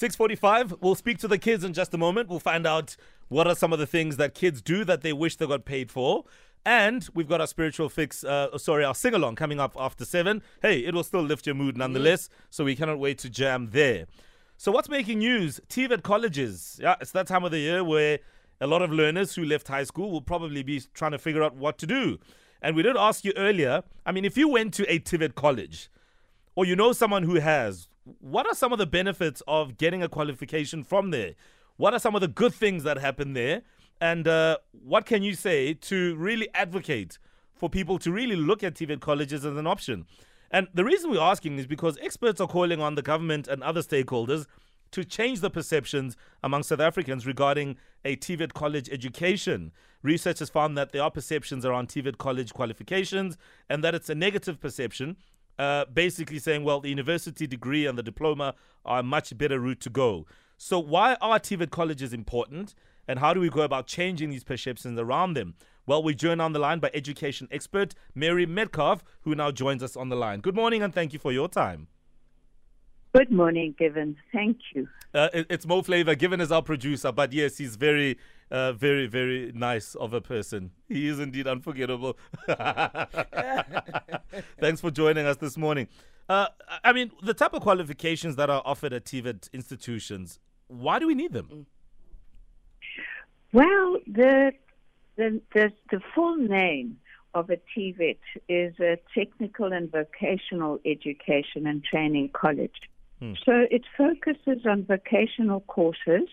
645, we'll speak to the kids in just a moment. We'll find out what are some of the things that kids do that they wish they got paid for. And we've got our spiritual fix, uh, sorry, our sing along coming up after seven. Hey, it will still lift your mood nonetheless, so we cannot wait to jam there. So, what's making news? TVET colleges. Yeah, it's that time of the year where a lot of learners who left high school will probably be trying to figure out what to do. And we did ask you earlier I mean, if you went to a TVET college, or you know someone who has, what are some of the benefits of getting a qualification from there? What are some of the good things that happen there? And uh, what can you say to really advocate for people to really look at TVET colleges as an option? And the reason we're asking is because experts are calling on the government and other stakeholders to change the perceptions among South Africans regarding a TVET college education. Research has found that there are perceptions around TVET college qualifications and that it's a negative perception uh, basically saying, well, the university degree and the diploma are a much better route to go. So, why are TVET colleges important, and how do we go about changing these perceptions around them? Well, we're joined on the line by education expert Mary Metcalfe, who now joins us on the line. Good morning, and thank you for your time. Good morning, Given. Thank you. Uh, it, it's Mo Flava. Given is our producer, but yes, he's very, uh, very, very nice of a person. He is indeed unforgettable. Thanks for joining us this morning. Uh, I mean, the type of qualifications that are offered at TVET institutions, why do we need them? Mm. Well, the the the, the full name of a TVET is a technical and vocational education and training college. Hmm. So it focuses on vocational courses,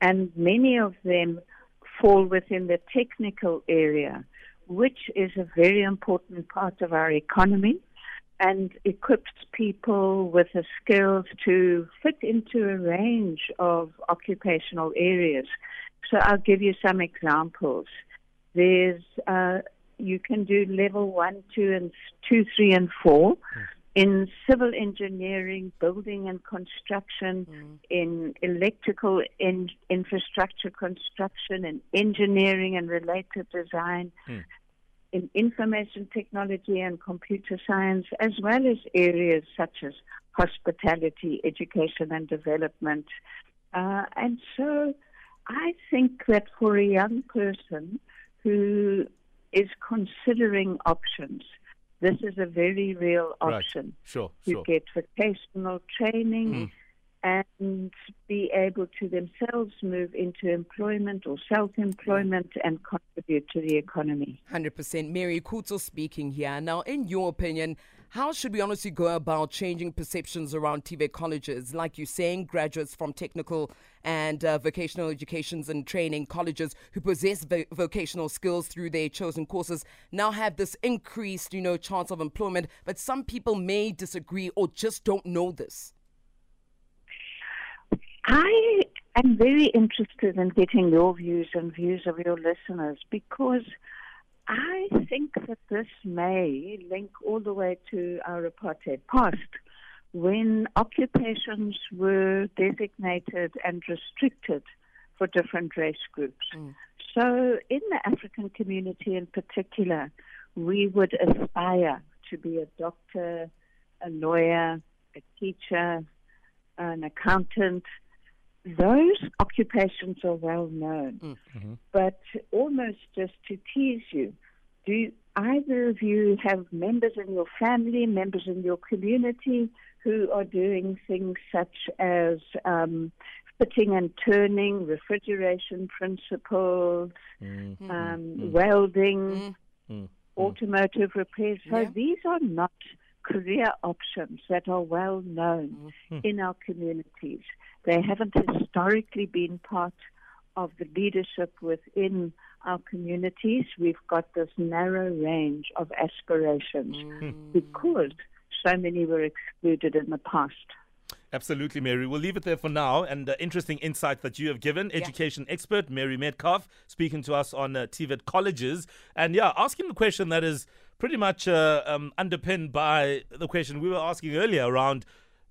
and many of them fall within the technical area, which is a very important part of our economy and equips people with the skills to fit into a range of occupational areas. So I'll give you some examples. There's uh, you can do level one, two, and two, three, and four. Mm in civil engineering, building and construction, mm. in electrical in, infrastructure construction, in engineering and related design, mm. in information technology and computer science, as well as areas such as hospitality, education and development. Uh, and so I think that for a young person who is considering options, this is a very real option. Right. Sure, You get vocational training mm. and be able to themselves move into employment or self-employment mm. and contribute to the economy. 100%. Mary Kuto speaking here. Now, in your opinion, how should we honestly go about changing perceptions around TVET colleges? Like you're saying, graduates from technical and uh, vocational educations and training colleges who possess vo- vocational skills through their chosen courses now have this increased, you know, chance of employment. But some people may disagree or just don't know this. I am very interested in getting your views and views of your listeners because I think that this may link all the way to our apartheid past when occupations were designated and restricted for different race groups. Mm. So, in the African community in particular, we would aspire to be a doctor, a lawyer, a teacher, an accountant, those occupations are well known. Mm. Mm-hmm. But almost just to tease you, do either of you have members in your family, members in your community who are doing things such as um, fitting and turning, refrigeration principles, mm-hmm. um, mm-hmm. welding, mm-hmm. automotive repairs? So yeah. these are not career options that are well known mm-hmm. in our communities. They haven't historically been part of the leadership within our communities. We've got this narrow range of aspirations mm. because so many were excluded in the past. Absolutely, Mary. We'll leave it there for now. And uh, interesting insight that you have given. Yeah. Education expert Mary Metcalfe speaking to us on uh, TVET colleges. And yeah, asking the question that is pretty much uh, um, underpinned by the question we were asking earlier around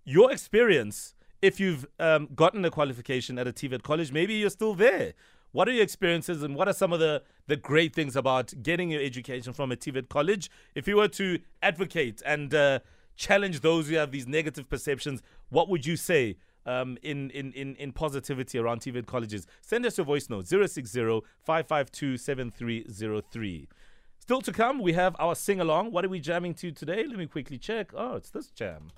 your experience if you've um, gotten a qualification at a TVET college, maybe you're still there. What are your experiences and what are some of the, the great things about getting your education from a TVET college? If you were to advocate and uh, challenge those who have these negative perceptions, what would you say um, in, in, in, in positivity around TVET colleges. Send us your voice note 060 552 7303. Still to come, we have our sing along. What are we jamming to today? Let me quickly check. Oh, it's this jam.